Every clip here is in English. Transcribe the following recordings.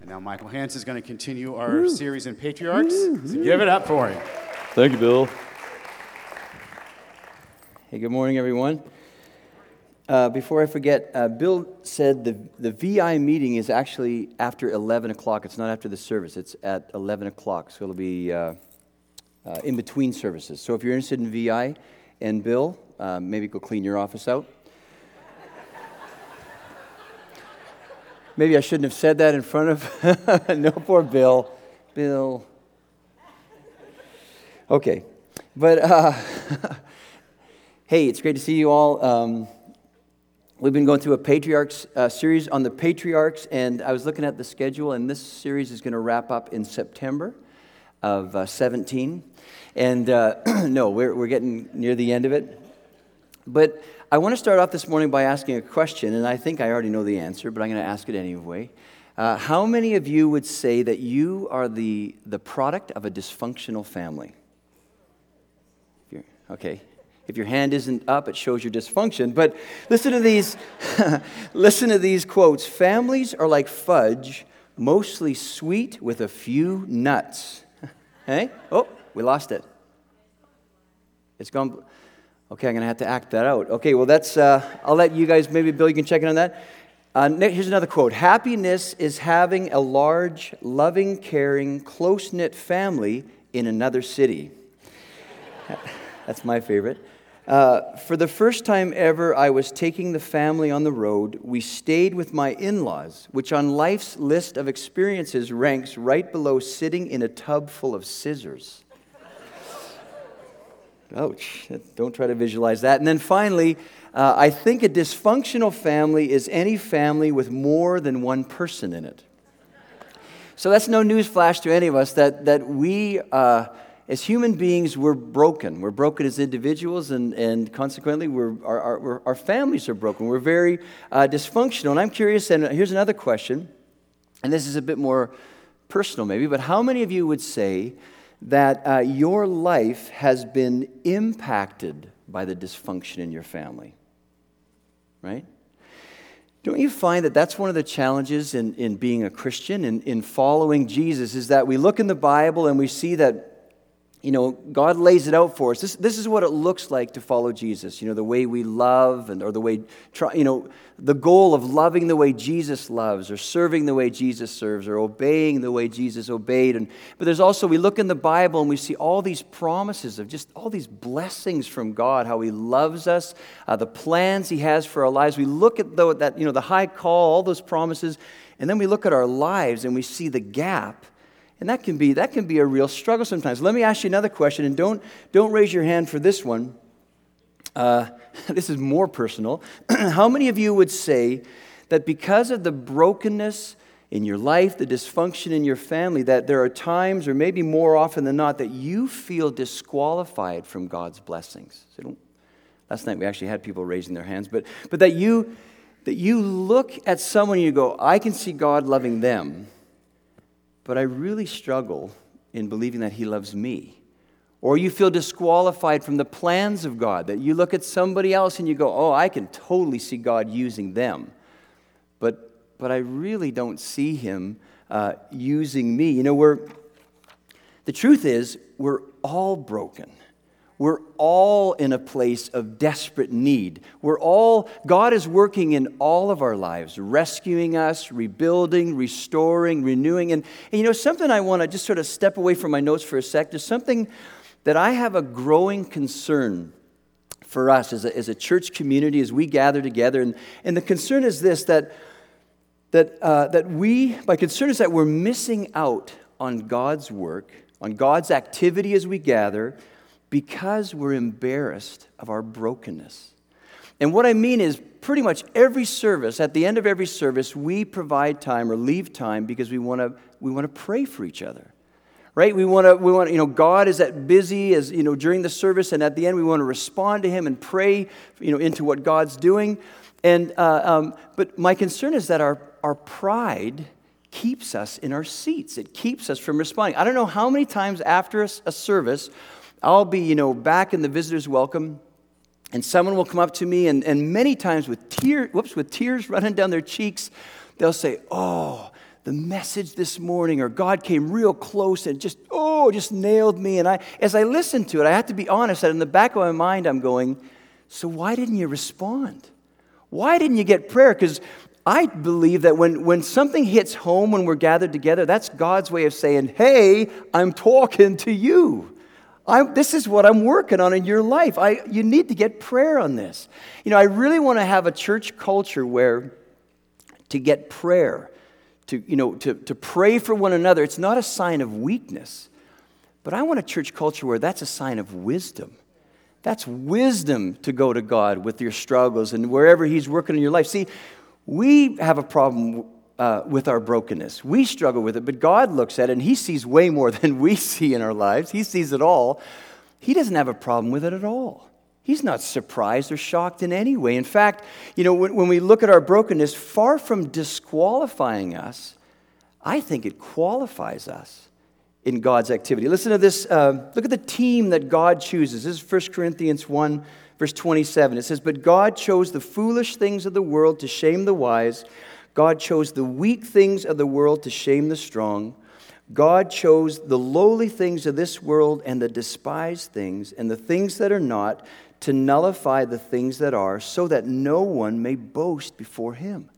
And now Michael Hans is going to continue our series in patriarchs. So give it up for him. Thank you, Bill. Hey, good morning, everyone. Uh, before I forget, uh, Bill said the, the VI meeting is actually after 11 o'clock. It's not after the service, it's at 11 o'clock. So it'll be uh, uh in between services. So if you're interested in VI and Bill, uh, maybe go clean your office out. Maybe I shouldn't have said that in front of. no, poor Bill. Bill. Okay. But uh, hey, it's great to see you all. Um, We've been going through a patriarchs uh, series on the patriarchs, and I was looking at the schedule, and this series is going to wrap up in September of uh, 17. And uh, no, we're, we're getting near the end of it. But I want to start off this morning by asking a question, and I think I already know the answer, but I'm going to ask it anyway. Uh, how many of you would say that you are the, the product of a dysfunctional family? Okay, if your hand isn't up, it shows your dysfunction. But listen to these, listen to these quotes. Families are like fudge, mostly sweet with a few nuts. hey? Oh, we lost it. It's gone. Okay, I'm going to have to act that out. Okay, well, that's, uh, I'll let you guys, maybe Bill, you can check in on that. Uh, here's another quote Happiness is having a large, loving, caring, close knit family in another city. That's my favorite. Uh, for the first time ever, I was taking the family on the road. We stayed with my in laws, which on life's list of experiences ranks right below sitting in a tub full of scissors. Ouch, don't try to visualize that. And then finally, uh, I think a dysfunctional family is any family with more than one person in it. So that's no news flash to any of us that, that we. Uh, as human beings, we're broken. We're broken as individuals, and, and consequently, we're, our, our, our families are broken. We're very uh, dysfunctional. And I'm curious, and here's another question, and this is a bit more personal maybe, but how many of you would say that uh, your life has been impacted by the dysfunction in your family? Right? Don't you find that that's one of the challenges in, in being a Christian, in, in following Jesus, is that we look in the Bible and we see that you know, God lays it out for us. This, this is what it looks like to follow Jesus. You know, the way we love, and or the way, you know, the goal of loving the way Jesus loves, or serving the way Jesus serves, or obeying the way Jesus obeyed. And but there's also we look in the Bible and we see all these promises of just all these blessings from God, how He loves us, uh, the plans He has for our lives. We look at the, that, you know, the high call, all those promises, and then we look at our lives and we see the gap and that can be, that can be a real struggle sometimes. Let me ask you another question, and don't, don't raise your hand for this one. Uh, this is more personal. How many of you would say that because of the brokenness in your life, the dysfunction in your family, that there are times, or maybe more often than not, that you feel disqualified from God's blessings? So last night we actually had people raising their hands, but, but that, you, that you look at someone and you go, I can see God loving them but I really struggle in believing that He loves me. Or you feel disqualified from the plans of God, that you look at somebody else and you go, oh, I can totally see God using them. But, but I really don't see Him uh, using me. You know, we're, the truth is, we're all broken. We're all in a place of desperate need. We're all, God is working in all of our lives, rescuing us, rebuilding, restoring, renewing. And, and you know, something I want to just sort of step away from my notes for a sec. There's something that I have a growing concern for us as a, as a church community as we gather together. And, and the concern is this that, that, uh, that we, my concern is that we're missing out on God's work, on God's activity as we gather because we're embarrassed of our brokenness. And what I mean is, pretty much every service, at the end of every service, we provide time or leave time because we want to we want to pray for each other. Right? We want to, we want, you know, God is that busy as, you know, during the service, and at the end, we want to respond to Him and pray, you know, into what God's doing. And, uh, um, but my concern is that our, our pride keeps us in our seats. It keeps us from responding. I don't know how many times after a, a service I'll be, you know, back in the visitor's welcome, and someone will come up to me, and, and many times with tears, whoops, with tears running down their cheeks, they'll say, Oh, the message this morning, or God came real close and just, oh, just nailed me. And I, as I listened to it, I have to be honest that in the back of my mind, I'm going, so why didn't you respond? Why didn't you get prayer? Because I believe that when, when something hits home when we're gathered together, that's God's way of saying, hey, I'm talking to you. I'm, this is what I'm working on in your life. I, you need to get prayer on this. You know, I really want to have a church culture where to get prayer, to, you know, to, to pray for one another, it's not a sign of weakness. But I want a church culture where that's a sign of wisdom. That's wisdom to go to God with your struggles and wherever He's working in your life. See, we have a problem uh, with our brokenness. We struggle with it, but God looks at it and He sees way more than we see in our lives. He sees it all. He doesn't have a problem with it at all. He's not surprised or shocked in any way. In fact, you know, when, when we look at our brokenness, far from disqualifying us, I think it qualifies us in God's activity. Listen to this. Uh, look at the team that God chooses. This is 1 Corinthians 1, verse 27. It says, But God chose the foolish things of the world to shame the wise. God chose the weak things of the world to shame the strong. God chose the lowly things of this world and the despised things and the things that are not to nullify the things that are, so that no one may boast before him.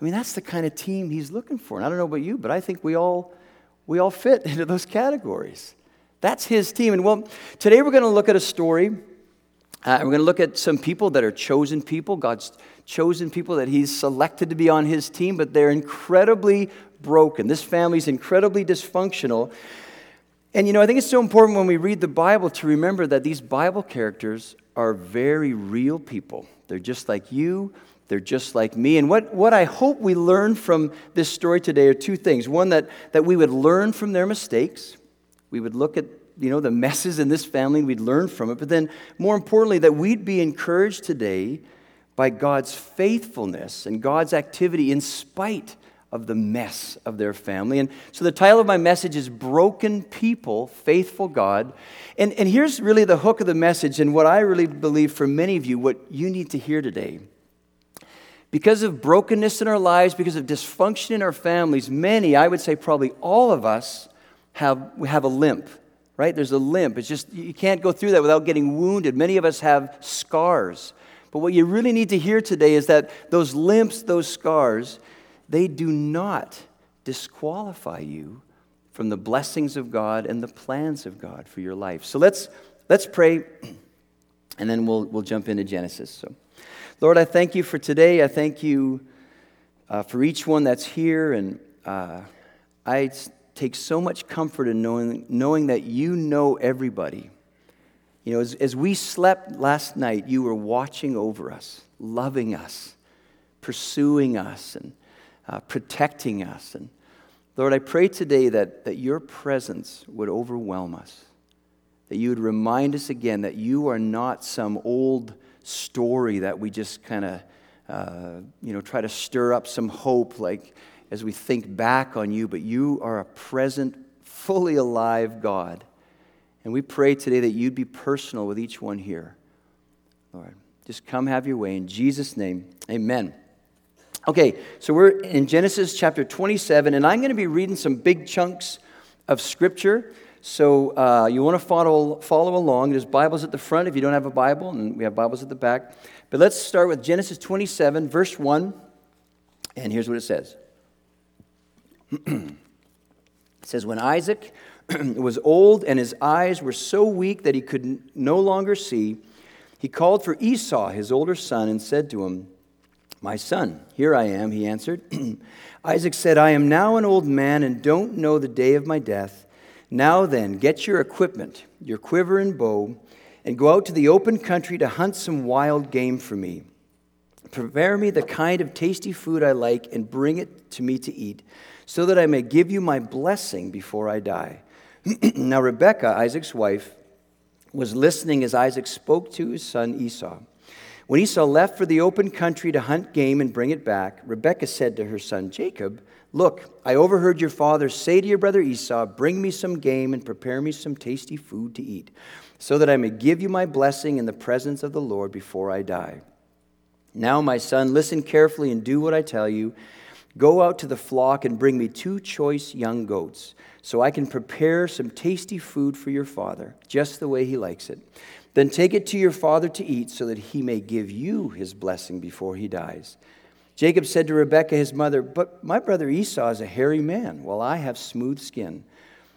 I mean, that's the kind of team he's looking for. And I don't know about you, but I think we all, we all fit into those categories. That's his team. And well, today we're going to look at a story. Uh, we're going to look at some people that are chosen people. God's chosen people that he's selected to be on his team, but they're incredibly broken. This family's incredibly dysfunctional. And you know, I think it's so important when we read the Bible to remember that these Bible characters are very real people. They're just like you, they're just like me. And what, what I hope we learn from this story today are two things. One, that, that we would learn from their mistakes. We would look at you know the messes in this family we'd learn from it. But then more importantly, that we'd be encouraged today by God's faithfulness and God's activity in spite of the mess of their family. And so the title of my message is Broken People, Faithful God. And, and here's really the hook of the message, and what I really believe for many of you, what you need to hear today. Because of brokenness in our lives, because of dysfunction in our families, many, I would say probably all of us, have, have a limp, right? There's a limp. It's just, you can't go through that without getting wounded. Many of us have scars. But what you really need to hear today is that those limps, those scars, they do not disqualify you from the blessings of God and the plans of God for your life. So let's, let's pray, and then we'll, we'll jump into Genesis. So, Lord, I thank you for today. I thank you uh, for each one that's here, and uh, I take so much comfort in knowing, knowing that you know everybody. You know, as, as we slept last night, you were watching over us, loving us, pursuing us, and uh, protecting us. And Lord, I pray today that, that your presence would overwhelm us, that you would remind us again that you are not some old story that we just kind of, uh, you know, try to stir up some hope like as we think back on you, but you are a present, fully alive God. And we pray today that you'd be personal with each one here. Lord, just come have your way. In Jesus' name, amen. Okay, so we're in Genesis chapter 27, and I'm going to be reading some big chunks of scripture. So uh, you want to follow, follow along. There's Bibles at the front if you don't have a Bible, and we have Bibles at the back. But let's start with Genesis 27, verse 1. And here's what it says It says, When Isaac was old and his eyes were so weak that he could no longer see, he called for Esau, his older son, and said to him, my son, here I am, he answered. Isaac said, I am now an old man and don't know the day of my death. Now then, get your equipment, your quiver and bow, and go out to the open country to hunt some wild game for me. Prepare me the kind of tasty food I like and bring it to me to eat, so that I may give you my blessing before I die. now, Rebekah, Isaac's wife, was listening as Isaac spoke to his son Esau. When Esau left for the open country to hunt game and bring it back, Rebekah said to her son Jacob, Look, I overheard your father say to your brother Esau, Bring me some game and prepare me some tasty food to eat, so that I may give you my blessing in the presence of the Lord before I die. Now, my son, listen carefully and do what I tell you. Go out to the flock and bring me two choice young goats, so I can prepare some tasty food for your father, just the way he likes it. Then take it to your father to eat, so that he may give you his blessing before he dies. Jacob said to Rebekah, his mother, But my brother Esau is a hairy man, while I have smooth skin.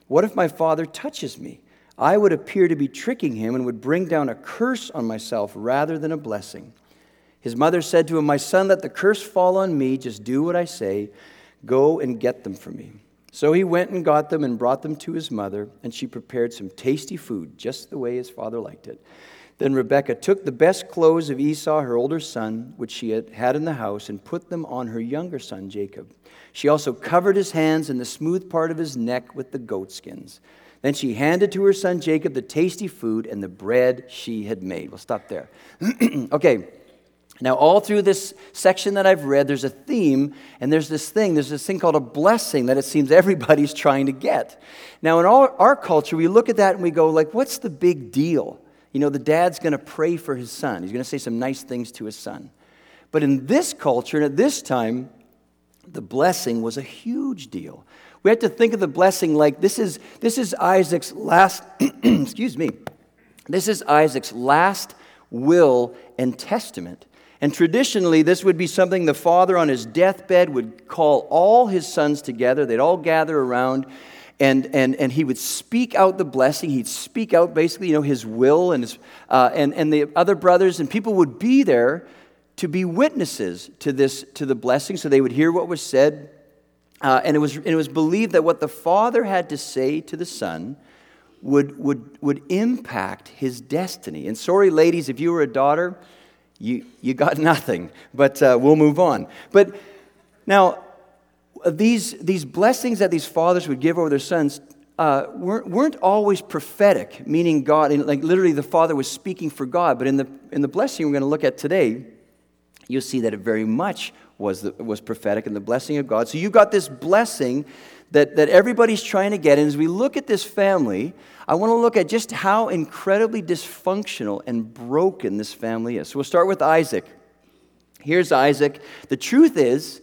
What if my father touches me? I would appear to be tricking him and would bring down a curse on myself rather than a blessing. His mother said to him, My son, let the curse fall on me. Just do what I say. Go and get them for me. So he went and got them and brought them to his mother, and she prepared some tasty food, just the way his father liked it. Then Rebekah took the best clothes of Esau, her older son, which she had had in the house, and put them on her younger son, Jacob. She also covered his hands and the smooth part of his neck with the goatskins. Then she handed to her son Jacob the tasty food and the bread she had made. We'll stop there. okay. Now, all through this section that I've read, there's a theme, and there's this thing, there's this thing called a blessing that it seems everybody's trying to get. Now, in our, our culture, we look at that and we go, like, what's the big deal? You know, the dad's going to pray for his son. He's going to say some nice things to his son. But in this culture and at this time, the blessing was a huge deal. We have to think of the blessing like this is, this is Isaac's last, excuse me, this is Isaac's last will and testament. And traditionally, this would be something the father on his deathbed would call all his sons together. They'd all gather around and, and, and he would speak out the blessing. He'd speak out basically, you know, his will and, his, uh, and, and the other brothers, and people would be there to be witnesses to this, to the blessing, so they would hear what was said. Uh, and, it was, and it was believed that what the father had to say to the son would, would, would impact his destiny. And sorry, ladies, if you were a daughter, you, you got nothing, but uh, we'll move on. But now, these, these blessings that these fathers would give over their sons uh, weren't, weren't always prophetic, meaning God, like literally the father was speaking for God. But in the, in the blessing we're going to look at today, you'll see that it very much was, the, was prophetic and the blessing of God. So you've got this blessing that, that everybody's trying to get. And as we look at this family, I want to look at just how incredibly dysfunctional and broken this family is. So we'll start with Isaac. Here's Isaac. The truth is,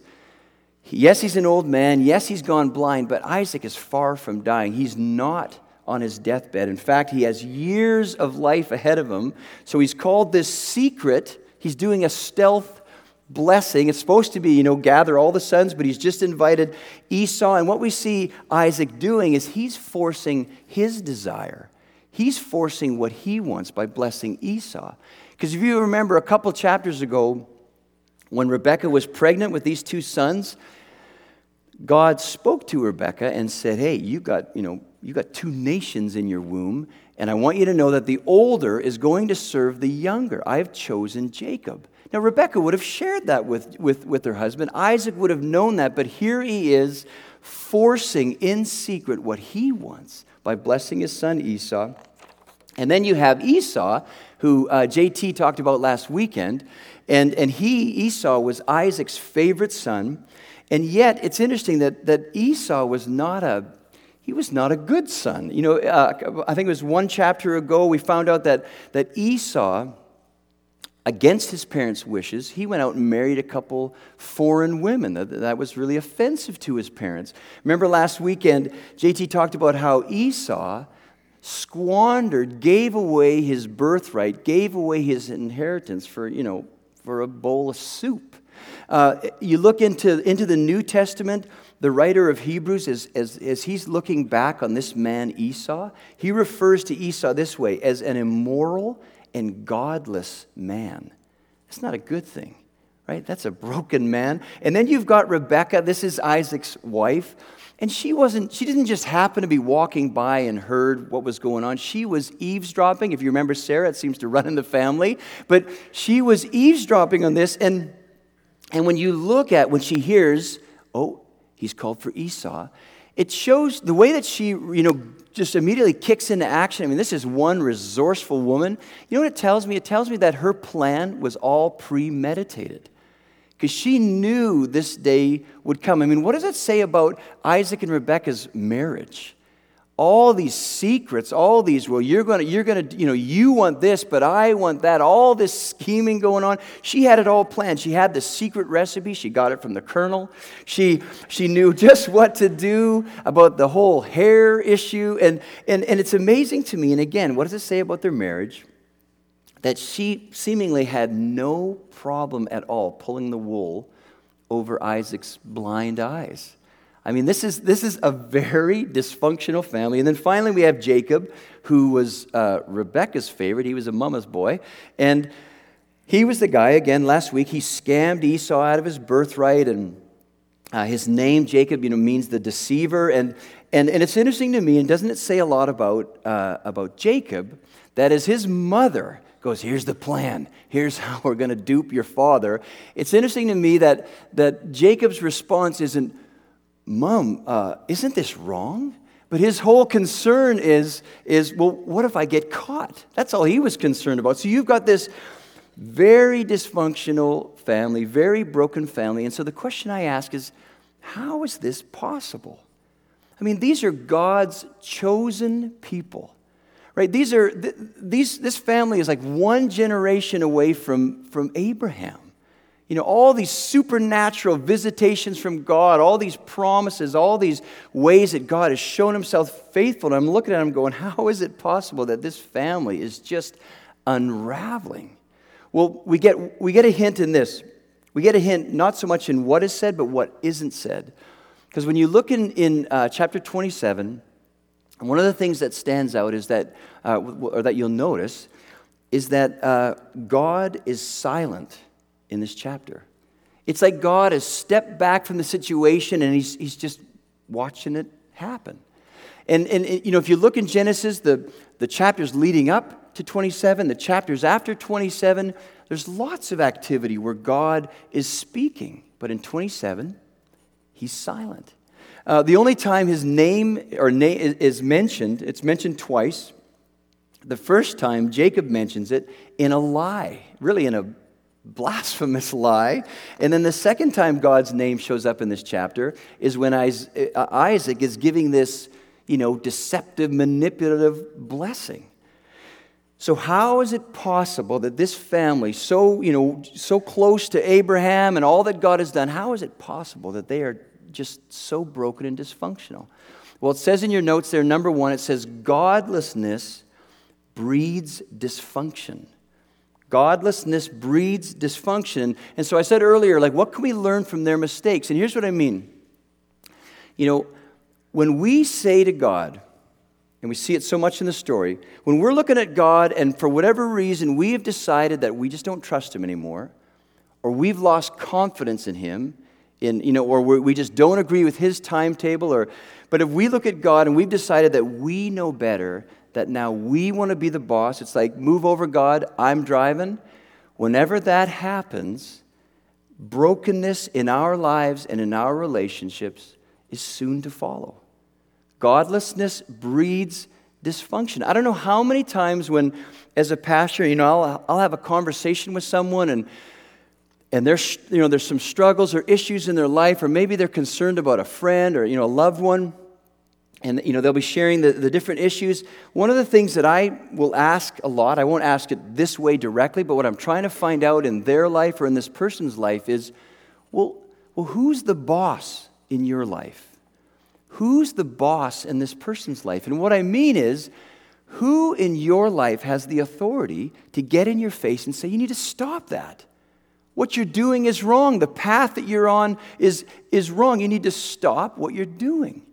Yes, he's an old man. Yes, he's gone blind, but Isaac is far from dying. He's not on his deathbed. In fact, he has years of life ahead of him. So he's called this secret. He's doing a stealth blessing. It's supposed to be, you know, gather all the sons, but he's just invited Esau. And what we see Isaac doing is he's forcing his desire. He's forcing what he wants by blessing Esau. Because if you remember a couple chapters ago, when Rebekah was pregnant with these two sons, God spoke to Rebekah and said, Hey, you got, you know, you got two nations in your womb, and I want you to know that the older is going to serve the younger. I have chosen Jacob. Now, Rebekah would have shared that with, with, with her husband. Isaac would have known that, but here he is forcing in secret what he wants by blessing his son Esau. And then you have Esau, who uh, JT talked about last weekend. And, and he, Esau, was Isaac's favorite son. And yet, it's interesting that, that Esau was not a, he was not a good son. You know, uh, I think it was one chapter ago we found out that, that Esau, against his parents' wishes, he went out and married a couple foreign women. That, was really offensive to his parents. Remember last weekend, JT talked about how Esau squandered, gave away his birthright, gave away his inheritance for, you know, for a bowl of soup. Uh, you look into, into the New Testament, the writer of Hebrews, as, as, as he's looking back on this man Esau, he refers to Esau this way as an immoral and godless man. It's not a good thing, right? That's a broken man. And then you've got Rebecca, this is Isaac's wife. And she wasn't, she didn't just happen to be walking by and heard what was going on. She was eavesdropping. If you remember Sarah, it seems to run in the family. But she was eavesdropping on this. And, and when you look at, when she hears, oh, he's called for Esau, it shows the way that she, you know, just immediately kicks into action. I mean, this is one resourceful woman. You know what it tells me? It tells me that her plan was all premeditated because she knew this day would come. I mean, what does it say about Isaac and Rebekah's marriage? All these secrets, all these, well, you're gonna, you're gonna, you know, you want this, but I want that, all this scheming going on. She had it all planned. She had the secret recipe. She got it from the colonel. She, she knew just what to do about the whole hair issue. And, and, and it's amazing to me. And again, what does it say about their marriage? That she seemingly had no problem at all pulling the wool over Isaac's blind eyes. I mean, this is, this is a very dysfunctional family. And then finally, we have Jacob, who was uh, Rebecca's favorite. He was a mama's boy. And he was the guy, again, last week, he scammed Esau out of his birthright. And uh, his name, Jacob, you know, means the deceiver. And, and, and it's interesting to me, and doesn't it say a lot about, uh, about Jacob, that as his mother goes, Here's the plan. Here's how we're going to dupe your father. It's interesting to me that, that Jacob's response isn't, Mom, uh, isn't this wrong? But his whole concern is, is, well, what if I get caught? That's all he was concerned about. So you've got this very dysfunctional family, very broken family. And so the question I ask is, how is this possible? I mean, these are God's chosen people, right? These are, these, this family is like one generation away from, from Abraham. You know, all these supernatural visitations from God, all these promises, all these ways that God has shown himself faithful. And I'm looking at him going, how is it possible that this family is just unraveling? Well, we get, we get a hint in this. We get a hint not so much in what is said, but what isn't said. Because when you look in, in uh, chapter 27, one of the things that stands out is that, uh, or that you'll notice, is that uh, God is silent in this chapter. It's like God has stepped back from the situation and he's, he's just watching it happen. And, and, you know, if you look in Genesis, the, the chapters leading up to 27, the chapters after 27, there's lots of activity where God is speaking. But in 27, he's silent. Uh, the only time his name or name is mentioned, it's mentioned twice. The first time Jacob mentions it in a lie, really in a blasphemous lie. And then the second time God's name shows up in this chapter is when uh, Isaac is giving this, you know, deceptive, manipulative blessing. So how is it possible that this family, so, you know, so close to Abraham and all that God has done, how is it possible that they are just so broken and dysfunctional? Well, it says in your notes there, number one, it says godlessness breeds dysfunction. Godlessness breeds dysfunction. And so I said earlier, like, what can we learn from their mistakes? And here's what I mean. You know, when we say to God, and we see it so much in the story, when we're looking at God and for whatever reason we have decided that we just don't trust Him anymore, or we've lost confidence in Him, in, you know, or we just don't agree with His timetable, or, but if we look at God and we've decided that we know better, that now we want to be the boss. It's like, move over, God, I'm driving. Whenever that happens, brokenness in our lives and in our relationships is soon to follow. Godlessness breeds dysfunction. I don't know how many times when, as a pastor, you know, I'll, I'll have a conversation with someone and and there's, you know, there's some struggles or issues in their life, or maybe they're concerned about a friend or you know, a loved one and you know they'll be sharing the, the different issues. One of the things that i will ask a lot i won't ask it this way directly but what i'm trying to find out in their life or in this person's life is well, well who's the boss in your life? Who's the boss in this person's life? And what i mean is who in your life has the authority to get in your face and say you need to stop that. What you're doing is wrong. The path that you're on is, is wrong. You need to stop what you're doing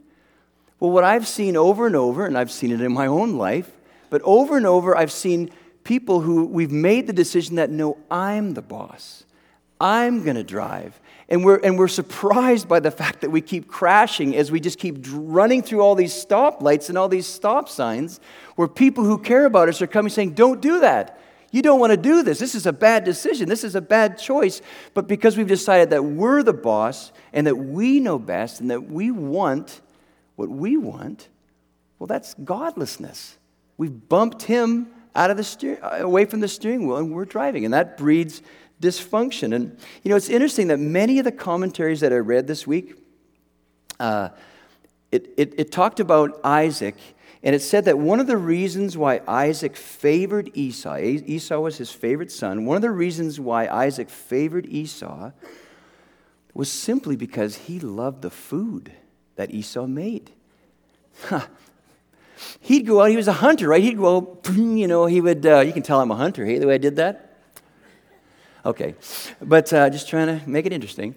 well, what I've seen over and over, and I've seen it in my own life, but over and over, I've seen people who we've made the decision that no, I'm the boss. I'm going to drive. And we're, and we're surprised by the fact that we keep crashing as we just keep running through all these stoplights and all these stop signs where people who care about us are coming saying, Don't do that. You don't want to do this. This is a bad decision. This is a bad choice. But because we've decided that we're the boss and that we know best and that we want what we want, well, that's godlessness. We've bumped him out of the steer, away from the steering wheel and we're driving, and that breeds dysfunction. And you know, it's interesting that many of the commentaries that I read this week, uh, it, it, it talked about Isaac And it said that one of the reasons why Isaac favored Esau, Esau was his favorite son, one of the reasons why Isaac favored Esau was simply because he loved the food that Esau made. He'd go out, he was a hunter, right? He'd go, you know, he would, uh, you can tell I'm a hunter, hey, the way I did that? Okay, but uh, just trying to make it interesting.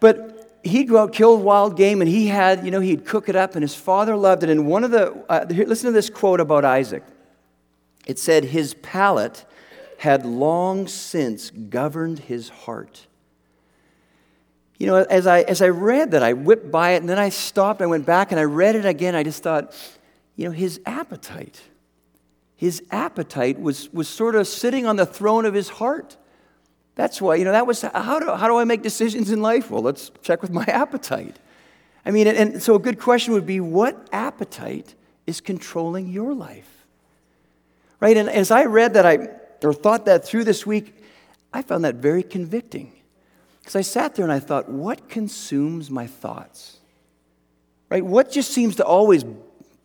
But he'd go out, kill wild game, and he had, you know, he'd cook it up, and his father loved it. And one of the, uh, here, listen to this quote about Isaac. It said, His palate had long since governed his heart. You know, as I, as I read that, I whipped by it, and then I stopped, I went back, and I read it again. I just thought, you know, his appetite, his appetite was, was sort of sitting on the throne of his heart. That's why, you know, that was how do, how do I make decisions in life? Well, let's check with my appetite. I mean, and, and so a good question would be what appetite is controlling your life? Right? And as I read that, I, or thought that through this week, I found that very convicting. Because I sat there and I thought, what consumes my thoughts? Right? What just seems to always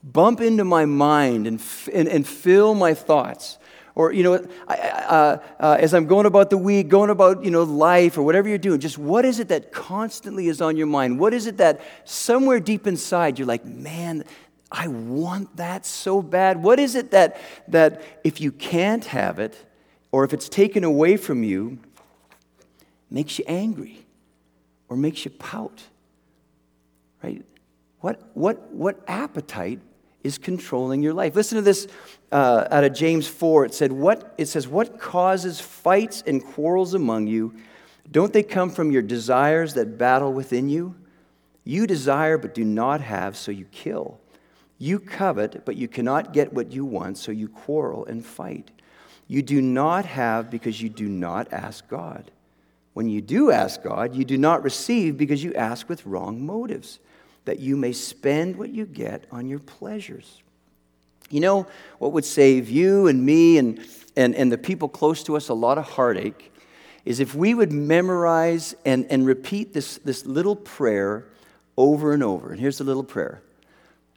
bump into my mind and, and, and fill my thoughts? or you know uh, uh, as i'm going about the week going about you know life or whatever you're doing just what is it that constantly is on your mind what is it that somewhere deep inside you're like man i want that so bad what is it that that if you can't have it or if it's taken away from you makes you angry or makes you pout right what what what appetite is controlling your life. Listen to this uh, out of James 4. It, said, what, it says, What causes fights and quarrels among you? Don't they come from your desires that battle within you? You desire but do not have, so you kill. You covet, but you cannot get what you want, so you quarrel and fight. You do not have because you do not ask God. When you do ask God, you do not receive because you ask with wrong motives that you may spend what you get on your pleasures. You know what would save you and me and, and, and the people close to us a lot of heartache is if we would memorize and, and repeat this, this little prayer over and over. And here's the little prayer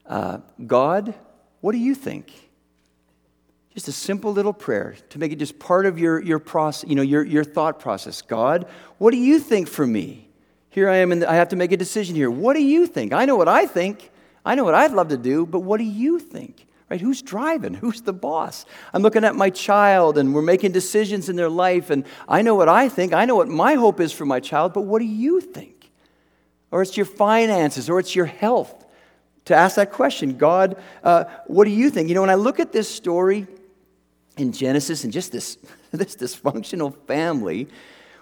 uh, God, what do you think? Just a simple little prayer to make it just part of your, your process, you know, your, your thought process. God, what do you think for me? Here I am, and I have to make a decision here. What do you think? I know what I think. I know what I'd love to do, but what do you think? Right? Who's driving? Who's the boss? I'm looking at my child, and we're making decisions in their life, and I know what I think. I know what my hope is for my child, but what do you think? Or it's your finances, or it's your health. To ask that question, God, uh, what do you think? You know, when I look at this story in Genesis and just this, this dysfunctional family,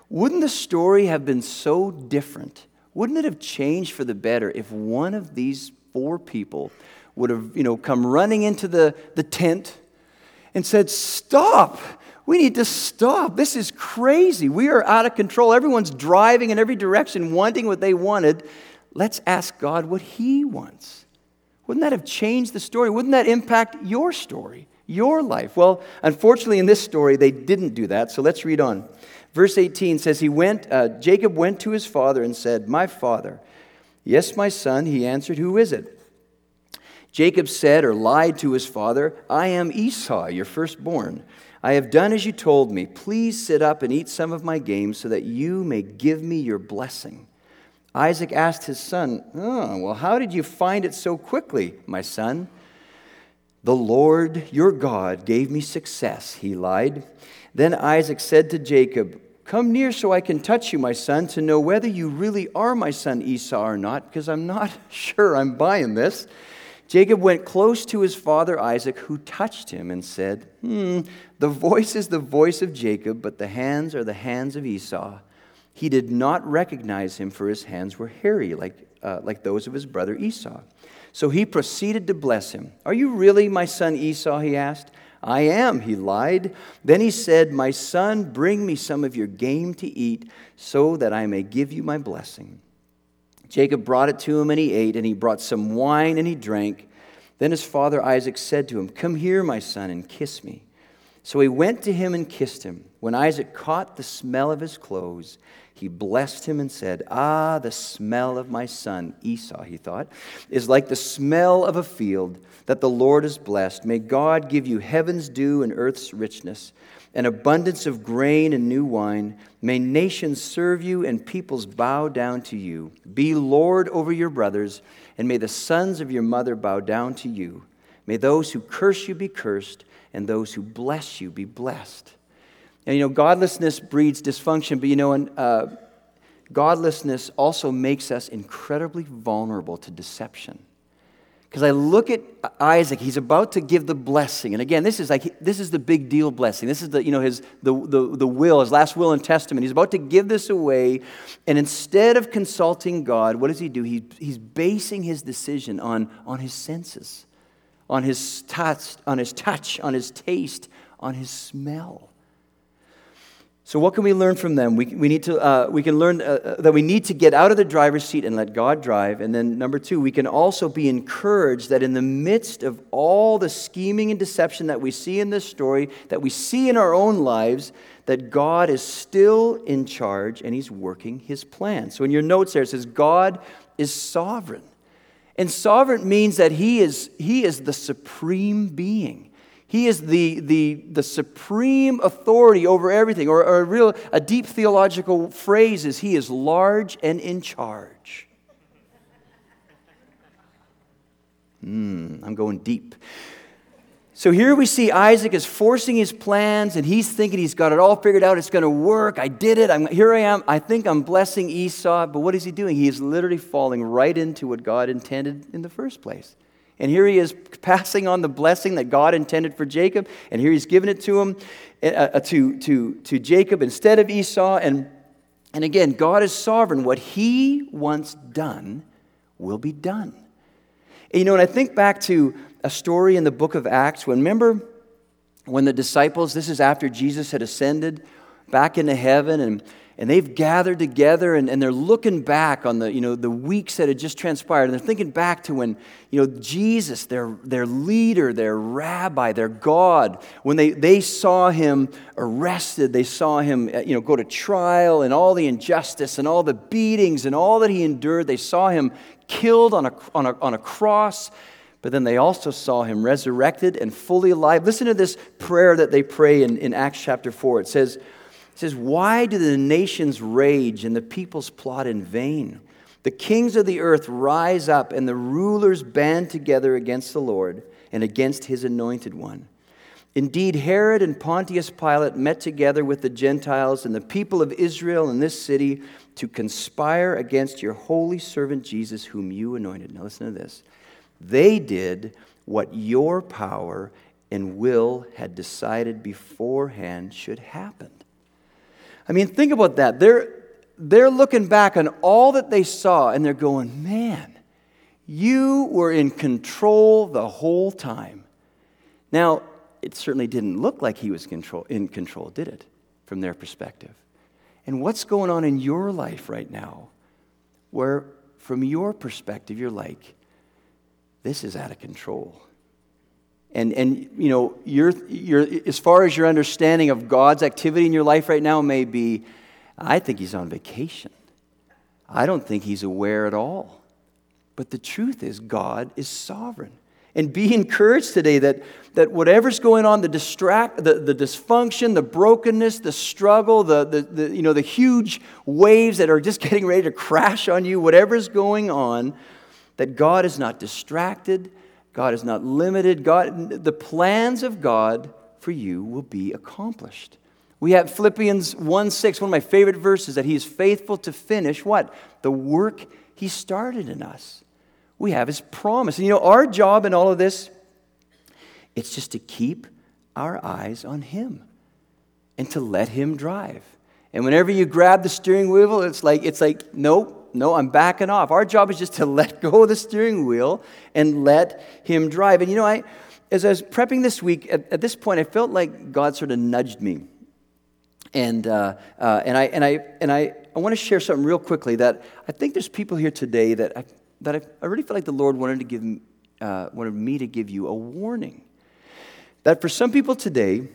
wouldn't the story have been so different? Wouldn't it have changed for the better if one of these four people would have, you know, come running into the, the tent and said, Stop! We need to stop. This is crazy. We are out of control. Everyone's driving in every direction, wanting what they wanted. Let's ask God what He wants. Wouldn't that have changed the story? Wouldn't that impact your story, your life? Well, unfortunately, in this story, they didn't do that. So let's read on. Verse 18 says, he went, uh, Jacob went to his father and said, My father. Yes, my son. He answered, Who is it? Jacob said or lied to his father, I am Esau, your firstborn. I have done as you told me. Please sit up and eat some of my game so that you may give me your blessing. Isaac asked his son, Oh, well, how did you find it so quickly, my son? The Lord your God gave me success, he lied. Then Isaac said to Jacob, Come near so I can touch you, my son, to know whether you really are my son Esau or not, because I'm not sure I'm buying this. Jacob went close to his father Isaac, who touched him and said, Hmm, the voice is the voice of Jacob, but the hands are the hands of Esau. He did not recognize him, for his hands were hairy, like, uh, like those of his brother Esau. So he proceeded to bless him. Are you really my son Esau? He asked. I am, he lied. Then he said, My son, bring me some of your game to eat, so that I may give you my blessing. Jacob brought it to him, and he ate, and he brought some wine, and he drank. Then his father Isaac said to him, Come here, my son, and kiss me. So he went to him and kissed him. When Isaac caught the smell of his clothes, he blessed him and said, Ah, the smell of my son, Esau, he thought, is like the smell of a field that the Lord has blessed. May God give you heaven's dew and earth's richness, an abundance of grain and new wine. May nations serve you and peoples bow down to you. Be Lord over your brothers, and may the sons of your mother bow down to you. May those who curse you be cursed and those who bless you be blessed. And you know, godlessness breeds dysfunction, but you know, and, uh, godlessness also makes us incredibly vulnerable to deception. Because I look at Isaac, he's about to give the blessing. And again, this is like this is the big deal blessing. This is the, you know, his the, the, the will, his last will and testament. He's about to give this away. And instead of consulting God, what does he do? He, he's basing his decision on, on his senses on his touch, on his touch, on his taste, on his smell. So, what can we learn from them? We, we, need to, uh, we can learn uh, uh, that we need to get out of the driver's seat and let God drive. And then, number two, we can also be encouraged that in the midst of all the scheming and deception that we see in this story, that we see in our own lives, that God is still in charge and He's working His plan. So, in your notes there, it says, God is sovereign. And sovereign means that he is, he is the supreme being. He is the, the, the supreme authority over everything. Or, or a real a deep theological phrase is he is large and in charge. Hmm, I'm going deep. So here we see Isaac is forcing his plans and he's thinking he's got it all figured out. It's going to work. I did it. I'm, here I am. I think I'm blessing Esau. But what is he doing? He is literally falling right into what God intended in the first place. And here he is passing on the blessing that God intended for Jacob. And here he's giving it to him, uh, uh to, to, to Jacob instead of Esau. And, and again, God is sovereign. What he wants done will be done. And, you know, and I think back to a story in the book of Acts when, remember, when the disciples, this is after Jesus had ascended back into heaven, and, and they've gathered together and, and they're looking back on the, you know, the weeks that had just transpired, and they're thinking back to when you know, Jesus, their, their leader, their rabbi, their God, when they, they saw him arrested, they saw him uh, you know, go to trial and all the injustice and all the beatings and all that he endured, they saw him killed on a, on a, on a cross but then they also saw him resurrected and fully alive. Listen to this prayer that they pray in, in Acts chapter 4. It says, it says, Why do the nations rage and the peoples plot in vain? The kings of the earth rise up and the rulers band together against the Lord and against his anointed one. Indeed, Herod and Pontius Pilate met together with the Gentiles and the people of Israel in this city to conspire against your holy servant Jesus, whom you anointed. Now, listen to this. They did what your power and will had decided beforehand should happen. I mean, think about that. They're, they're looking back on all that they saw and they're going, man, you were in control the whole time. Now, it certainly didn't look like he was control, in control, did it, from their perspective? And what's going on in your life right now where, from your perspective, you're like, this is out of control. And, and you know, you're, you're, as far as your understanding of God's activity in your life right now may be, I think he's on vacation. I don't think he's aware at all. But the truth is, God is sovereign. And be encouraged today that, that whatever's going on, the, distract, the, the dysfunction, the brokenness, the struggle, the, the, the, you know, the huge waves that are just getting ready to crash on you, whatever's going on, that God is not distracted, God is not limited. God, the plans of God for you will be accomplished. We have Philippians 1 6, one of my favorite verses, that He is faithful to finish what? The work He started in us. We have His promise. And you know, our job in all of this, it's just to keep our eyes on Him and to let Him drive. And whenever you grab the steering wheel, it's like, it's like, nope, no, I'm backing off. Our job is just to let go of the steering wheel and let Him drive. And you know, I, as I was prepping this week, at, at this point, I felt like God sort of nudged me. And, uh, uh, and, I, and, I, and I, I want to share something real quickly that I think there's people here today that I, that I, I really feel like the Lord wanted, to give, uh, wanted me to give you a warning. That for some people today,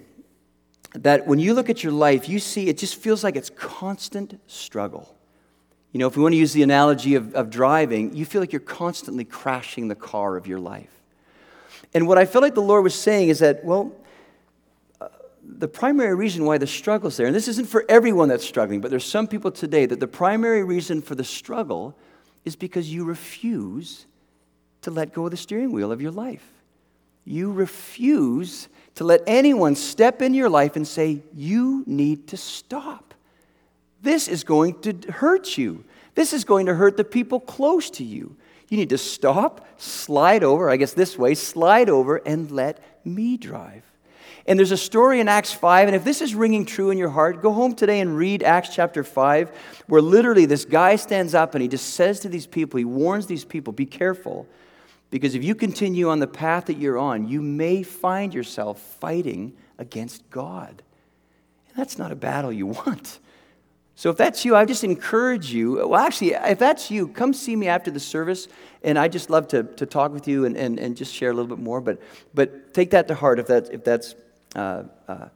that when you look at your life, you see it just feels like it's constant struggle. You know, if we want to use the analogy of, of driving, you feel like you're constantly crashing the car of your life. And what I felt like the Lord was saying is that, well, uh, the primary reason why the struggle's there, and this isn't for everyone that's struggling, but there's some people today that the primary reason for the struggle is because you refuse to let go of the steering wheel of your life. You refuse to let anyone step in your life and say, You need to stop. This is going to hurt you. This is going to hurt the people close to you. You need to stop, slide over, I guess this way, slide over and let me drive. And there's a story in Acts 5, and if this is ringing true in your heart, go home today and read Acts chapter 5, where literally this guy stands up and he just says to these people, he warns these people, be careful, because if you continue on the path that you're on, you may find yourself fighting against God. And that's not a battle you want. So if that's you, I just encourage you. Well, actually, if that's you, come see me after the service, and I just love to, to talk with you and, and, and just share a little bit more. But, but take that to heart if, that, if that's, uh, uh,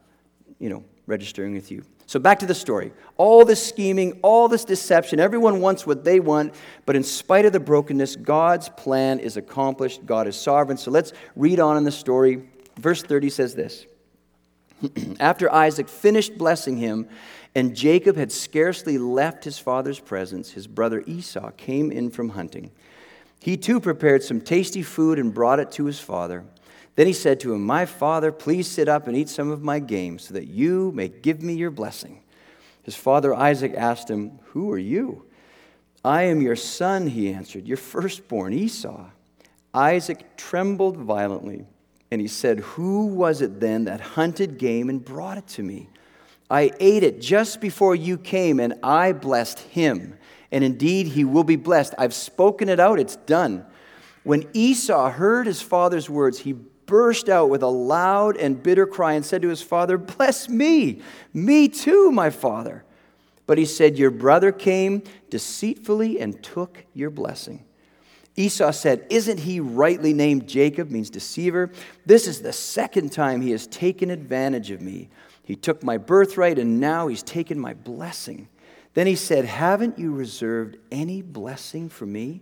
you know, registering with you. So back to the story. All this scheming, all this deception, everyone wants what they want, but in spite of the brokenness, God's plan is accomplished. God is sovereign. So let's read on in the story. Verse 30 says this After Isaac finished blessing him, and Jacob had scarcely left his father's presence, his brother Esau came in from hunting. He too prepared some tasty food and brought it to his father. Then he said to him, My father, please sit up and eat some of my game, so that you may give me your blessing. His father Isaac asked him, Who are you? I am your son, he answered, your firstborn, Esau. Isaac trembled violently, and he said, Who was it then that hunted game and brought it to me? I ate it just before you came, and I blessed him. And indeed, he will be blessed. I've spoken it out, it's done. When Esau heard his father's words, he burst out with a loud and bitter cry and said to his father, Bless me, me too, my father. But he said, Your brother came deceitfully and took your blessing. Esau said, Isn't he rightly named Jacob, means deceiver? This is the second time he has taken advantage of me. He took my birthright, and now he's taken my blessing. Then he said, Haven't you reserved any blessing for me?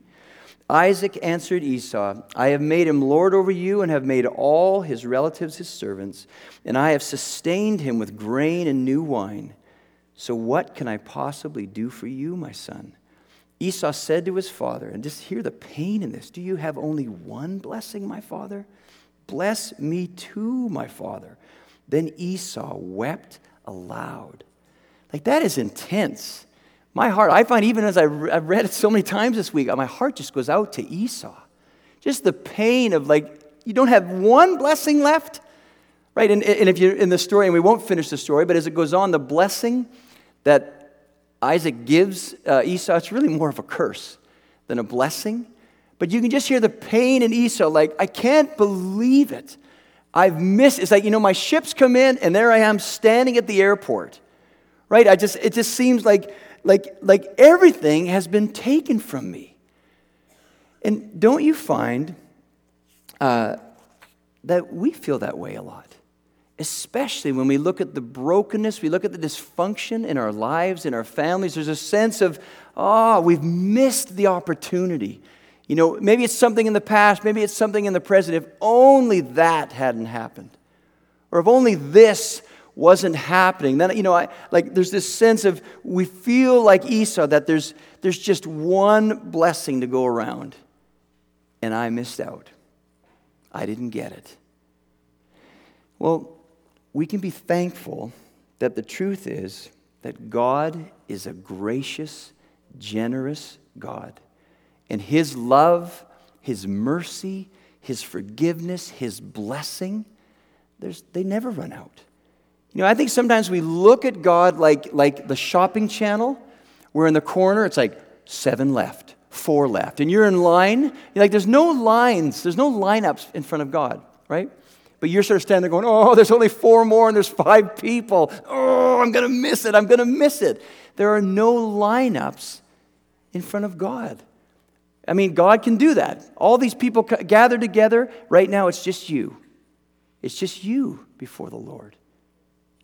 Isaac answered Esau, I have made him lord over you, and have made all his relatives his servants, and I have sustained him with grain and new wine. So what can I possibly do for you, my son? Esau said to his father, and just hear the pain in this Do you have only one blessing, my father? Bless me too, my father. Then Esau wept aloud. Like, that is intense. My heart, I find even as I, have read it so many times this week, my heart just goes out to Esau. Just the pain of like, you don't have one blessing left, right? And, and if you're in the story, and we won't finish the story, but as it goes on, the blessing that Isaac gives uh, Esau, it's really more of a curse than a blessing. But you can just hear the pain in Esau, like, I can't believe it. I've missed. It's like, you know, my ships come in and there I am standing at the airport. Right? I just it just seems like like like everything has been taken from me. And don't you find uh, that we feel that way a lot? Especially when we look at the brokenness, we look at the dysfunction in our lives, in our families. There's a sense of, oh, we've missed the opportunity. You know, maybe it's something in the past, maybe it's something in the present. If only that hadn't happened, or if only this wasn't happening, then, you know, I, like there's this sense of we feel like Esau that there's, there's just one blessing to go around, and I missed out. I didn't get it. Well, we can be thankful that the truth is that God is a gracious, generous God and His love, His mercy, His forgiveness, His blessing, they never run out. You know, I think sometimes we look at God like, like the shopping channel, where in the corner it's like seven left, four left. And you're in line, you're like, there's no lines, there's no lineups in front of God, right? But you're sort of standing there going, oh, there's only four more and there's five people. Oh, I'm going to miss it. I'm going to miss it. There are no lineups in front of God. I mean, God can do that. All these people gather together. Right now, it's just you. It's just you before the Lord.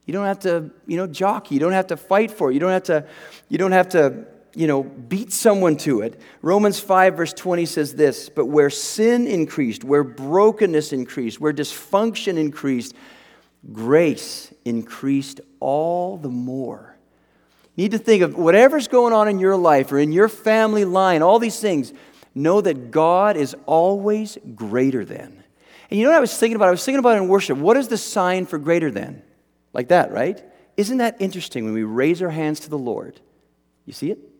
You don't have to, you know, jockey. You don't have to fight for it. You don't have to, you don't have to, you know, beat someone to it. Romans 5, verse 20 says this But where sin increased, where brokenness increased, where dysfunction increased, grace increased all the more. You need to think of whatever's going on in your life or in your family line, all these things. Know that God is always greater than. And you know what I was thinking about? I was thinking about in worship. What is the sign for greater than? Like that, right? Isn't that interesting when we raise our hands to the Lord? You see it?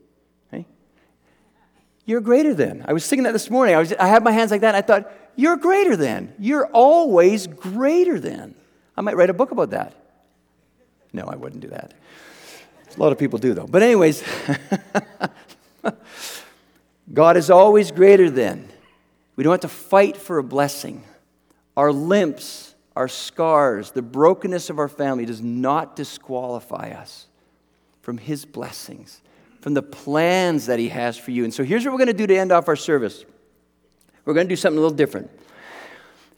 You're greater than. I was singing that this morning. I, was, I had my hands like that, and I thought, You're greater than. You're always greater than. I might write a book about that. No, I wouldn't do that. A lot of people do, though. But, anyways, God is always greater than. We don't have to fight for a blessing. Our limps, our scars, the brokenness of our family does not disqualify us from His blessings, from the plans that He has for you. And so here's what we're going to do to end off our service we're going to do something a little different.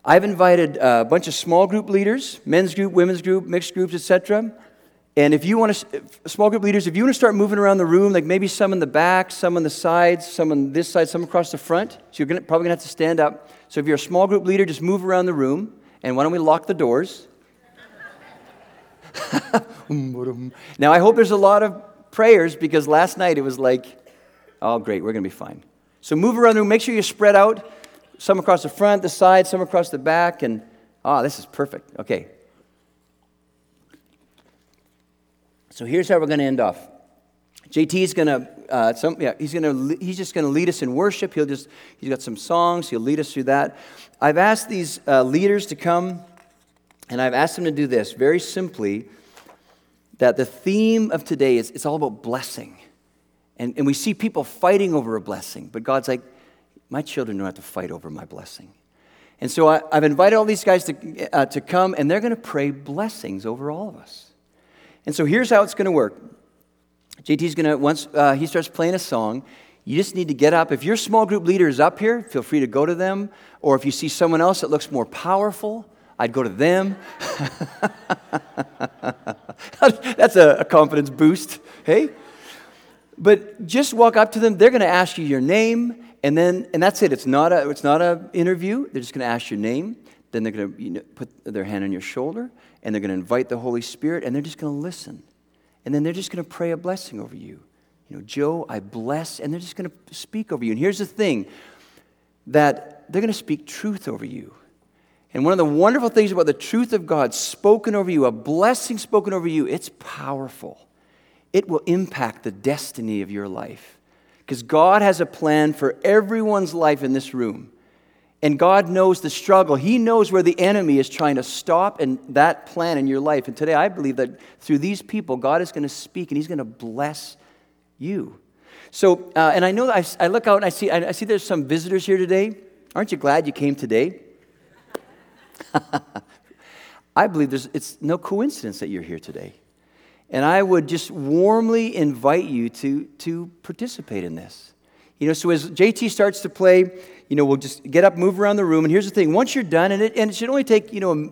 I've invited uh, a bunch of small group leaders, men's group, women's group, mixed groups, etc. And if you want to, small group leaders, if you want to start moving around the room, like maybe some in the back, some on the sides, some on this side, some across the front, so you're gonna, probably going to have to stand up. So if you're a small group leader, just move around the room. And why don't we lock the doors? now, I hope there's a lot of prayers because last night it was like, oh, great, we're going to be fine. So move around the room. Make sure you spread out. Some across the front, the side, some across the back. And, ah, oh, this is perfect. Okay. So here's how we're going to end off. JT's going to, uh, some, yeah, he's going to, he's just going to lead us in worship. He'll just, he's got some songs. He'll lead us through that. I've asked these uh, leaders to come, and I've asked them to do this very simply. That the theme of today is it's all about blessing, and and we see people fighting over a blessing, but God's like, my children don't have to fight over my blessing. And so I, have invited all these guys to, uh, to come, and they're going to pray blessings over all of us. And so here's how it's going to work. JT's going to, once uh, he starts playing a song, you just need to get up. If your small group leader is up here, feel free to go to them. Or if you see someone else that looks more powerful, I'd go to them. That's a, a confidence boost, hey? But just walk up to them. They're going to ask you your name, and then, and that's it. It's not a, it's not an interview. They're just going to ask your name. Then they're going to you know, put their hand on your shoulder, and they're going to invite the Holy Spirit, and they're just going to listen. And then they're just going to pray a blessing over you. You know, Joe, I bless, and they're just going to speak over you. And here's the thing that they're going to speak truth over you. And one of the wonderful things about the truth of God spoken over you, a blessing spoken over you, it's powerful. It will impact the destiny of your life. Because God has a plan for everyone's life in this room. And God knows the struggle. He knows where the enemy is trying to stop and that plan in your life. And today I believe that through these people, God is going to speak and He's going to bless you. So, uh, and I know I, I, look out and I see, I, I see there's some visitors here today. Aren't you glad you came today? I believe there's, it's no coincidence that you're here today. And I would just warmly invite you to, to participate in this. You know, so as JT starts to play, you know, we'll just get up, move around the room. And here's the thing once you're done, and it, and it should only take, you know, a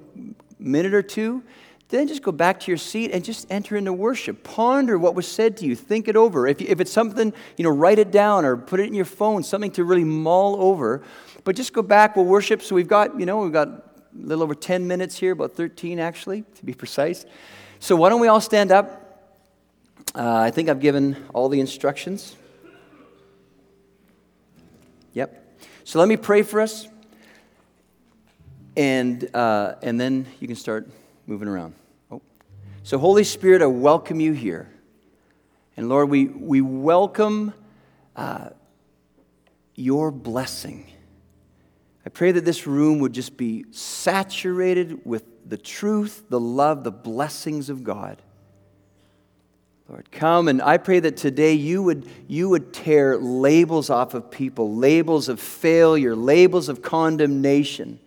minute or two, then just go back to your seat and just enter into worship. Ponder what was said to you. Think it over. If, if it's something, you know, write it down or put it in your phone, something to really mull over. But just go back, we'll worship. So we've got, you know, we've got little over 10 minutes here, about 13 actually, to be precise. So why don't we all stand up? Uh, I think I've given all the instructions. Yep. So let me pray for us, and, uh, and then you can start moving around. Oh. So, Holy Spirit, I welcome you here. And Lord, we, we welcome uh, your blessing. I pray that this room would just be saturated with the truth, the love, the blessings of God. Lord, come and I pray that today you would, you would tear labels off of people, labels of failure, labels of condemnation.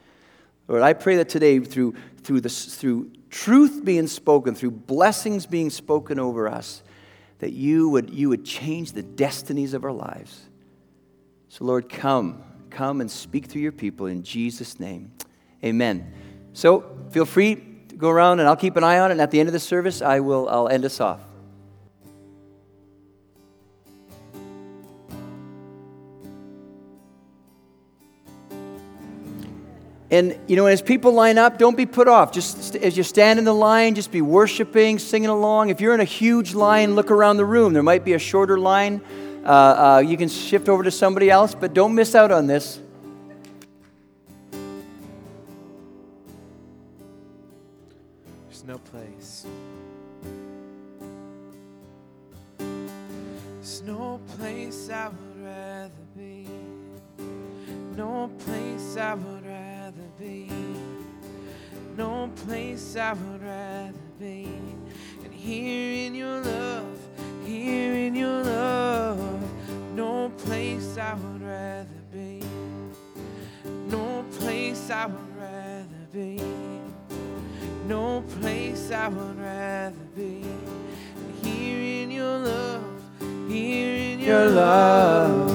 Lord, I pray that today through, through, this, through truth being spoken, through blessings being spoken over us, that you would, you would change the destinies of our lives. So, Lord, come, come and speak through your people in Jesus' name. Amen. So, feel free to go around and I'll keep an eye on it. And at the end of the service, I will, I'll end us off. And, you know, as people line up, don't be put off. Just as you stand in the line, just be worshiping, singing along. If you're in a huge line, look around the room. There might be a shorter line. Uh, uh, you can shift over to somebody else, but don't miss out on this. There's no place. There's no place I would rather be. No place I would rather be. No place I would rather be. And here in your love, here place I would rather be. No place I would rather be. No place I would rather be. Here in your love, here in your love.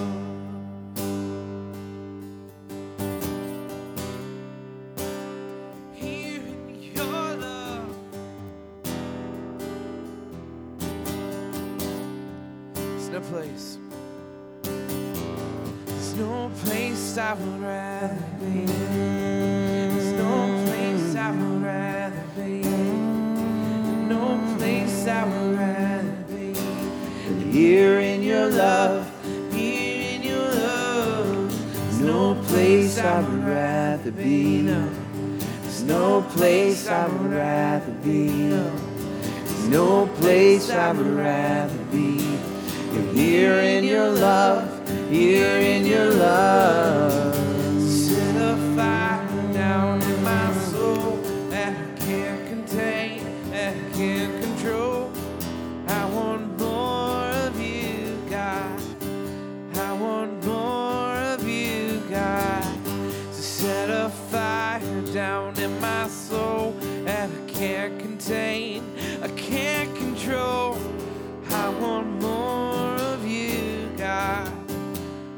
Want more of you, God.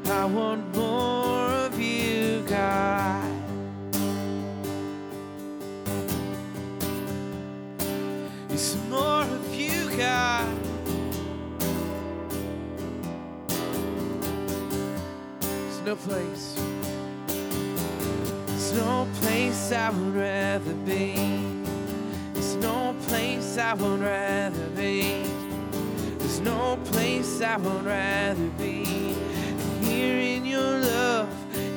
I want more of you, God. It's more of you, God. There's no place. There's no place I would rather be. There's no place I would rather be. I would rather be. Here in your love,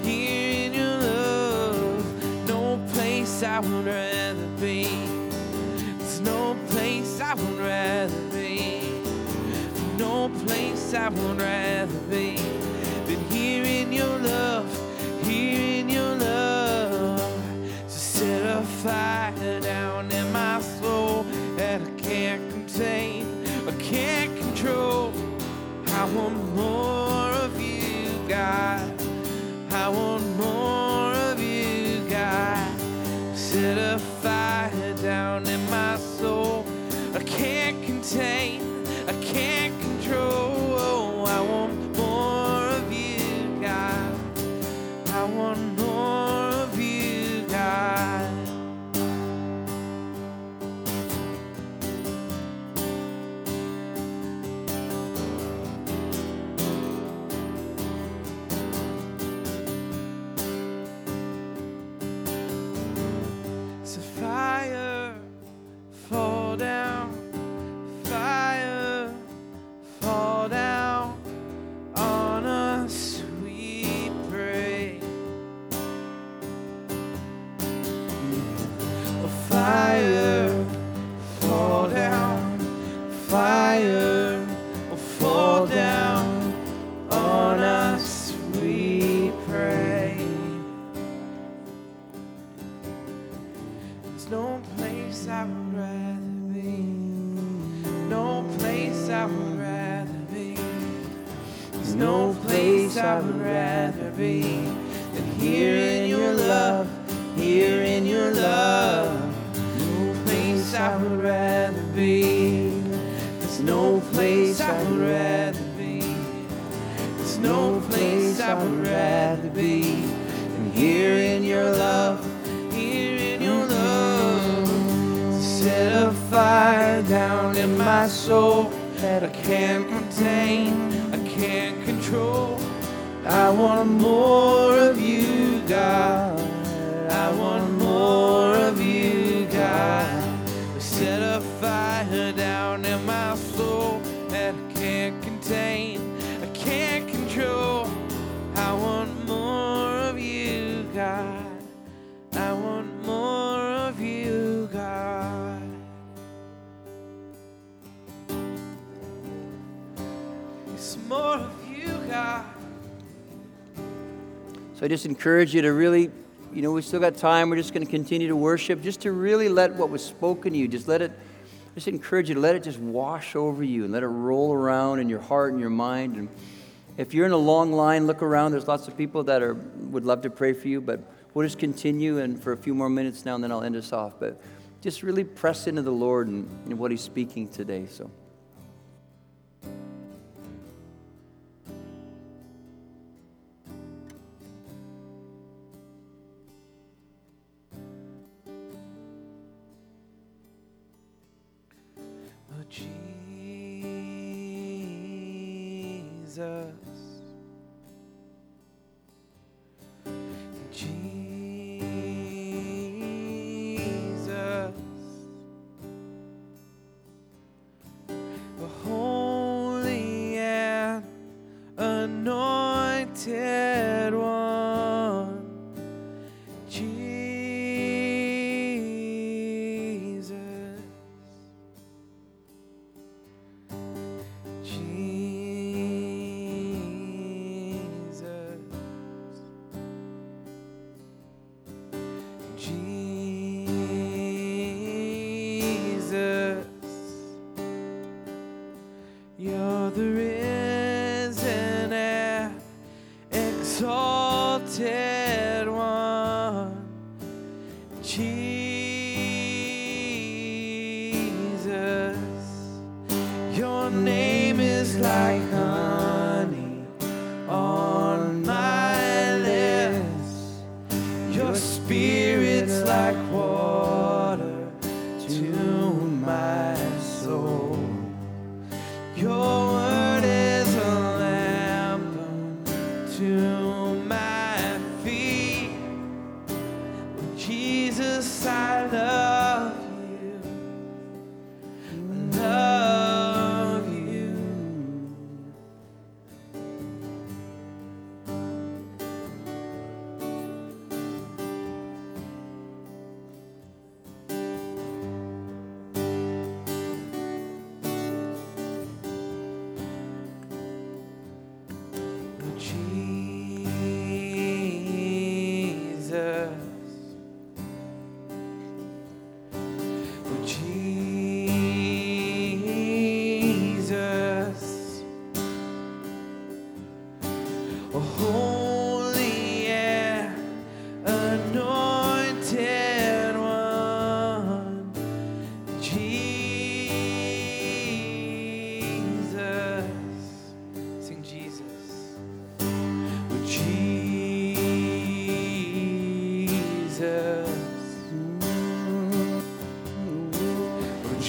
here in your love. No place I would rather be. There's no place I would rather be. No place I would rather be than here in your love, God. I want more of you, God. So I just encourage you to really, you know, we still got time. We're just going to continue to worship, just to really let what was spoken to you, just let it, just encourage you to let it just wash over you and let it roll around in your heart and your mind. And if you're in a long line, look around. There's lots of people that are would love to pray for you, but we'll just continue and for a few more minutes now, and then I'll end us off. But just really press into the Lord and, and what He's speaking today. So. Exalted one. Jesus.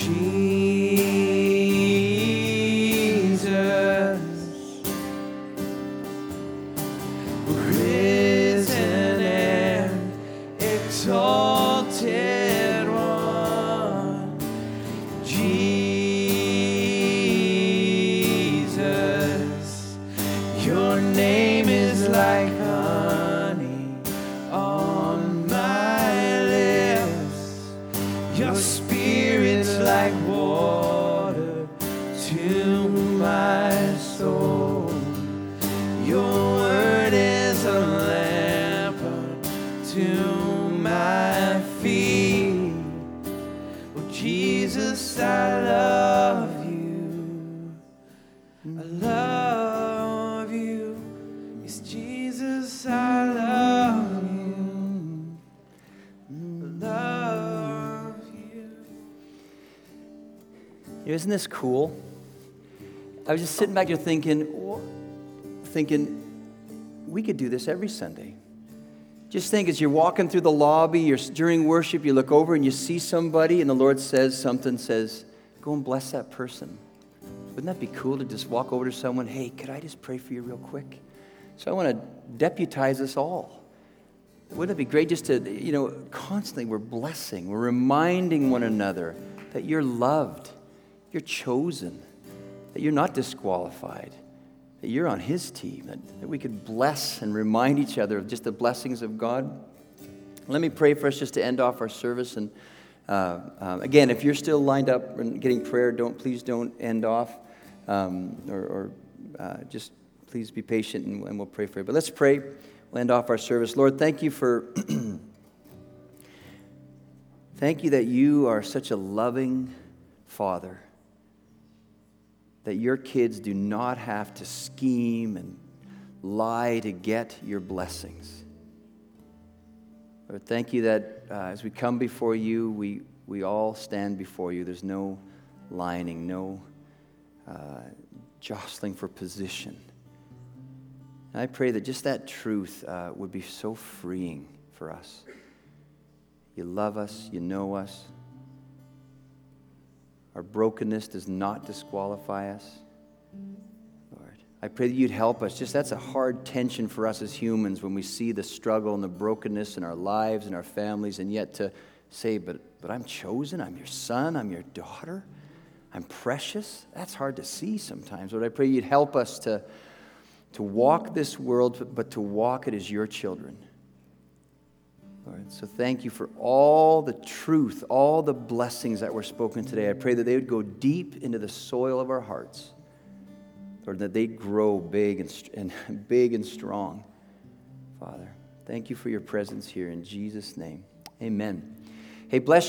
Jesus. Isn't this cool? I was just sitting back here thinking, thinking, we could do this every Sunday. Just think as you're walking through the lobby, you're during worship, you look over and you see somebody, and the Lord says something, says, go and bless that person. Wouldn't that be cool to just walk over to someone, hey, could I just pray for you real quick? So I want to deputize us all. Wouldn't it be great just to, you know, constantly we're blessing, we're reminding one another that you're loved, you're chosen, that you're not disqualified, that you're on His team, that, that we could bless and remind each other of just the blessings of God. Let me pray for us just to end off our service. And uh, um, again, if you're still lined up and getting prayer, don't please don't end off, um, or, or uh, just please be patient and, and we'll pray for you. But let's pray. We'll end off our service. Lord, thank you for. thank you that you are such a loving Father. That your kids do not have to scheme and lie to get your blessings. Lord, thank you that uh, as we come before you, we, we all stand before you. There's no lining, no uh, jostling for position. And I pray that just that truth uh, would be so freeing for us. You love us, you know us. Our brokenness does not disqualify us. Lord, I pray that you'd help us. Just that's a hard tension for us as humans when we see the struggle and the brokenness in our lives and our families, and yet to say, but, but I'm chosen, I'm your son, I'm your daughter, I'm precious. That's hard to see sometimes. Lord, I pray you'd help us to to walk this world, but to walk it as your children. Lord, so thank you for all the truth, all the blessings that were spoken today. I pray that they would go deep into the soil of our hearts, Lord, that they'd grow big and, and big and strong. Father, thank you for your presence here in Jesus' name. Amen. Hey, bless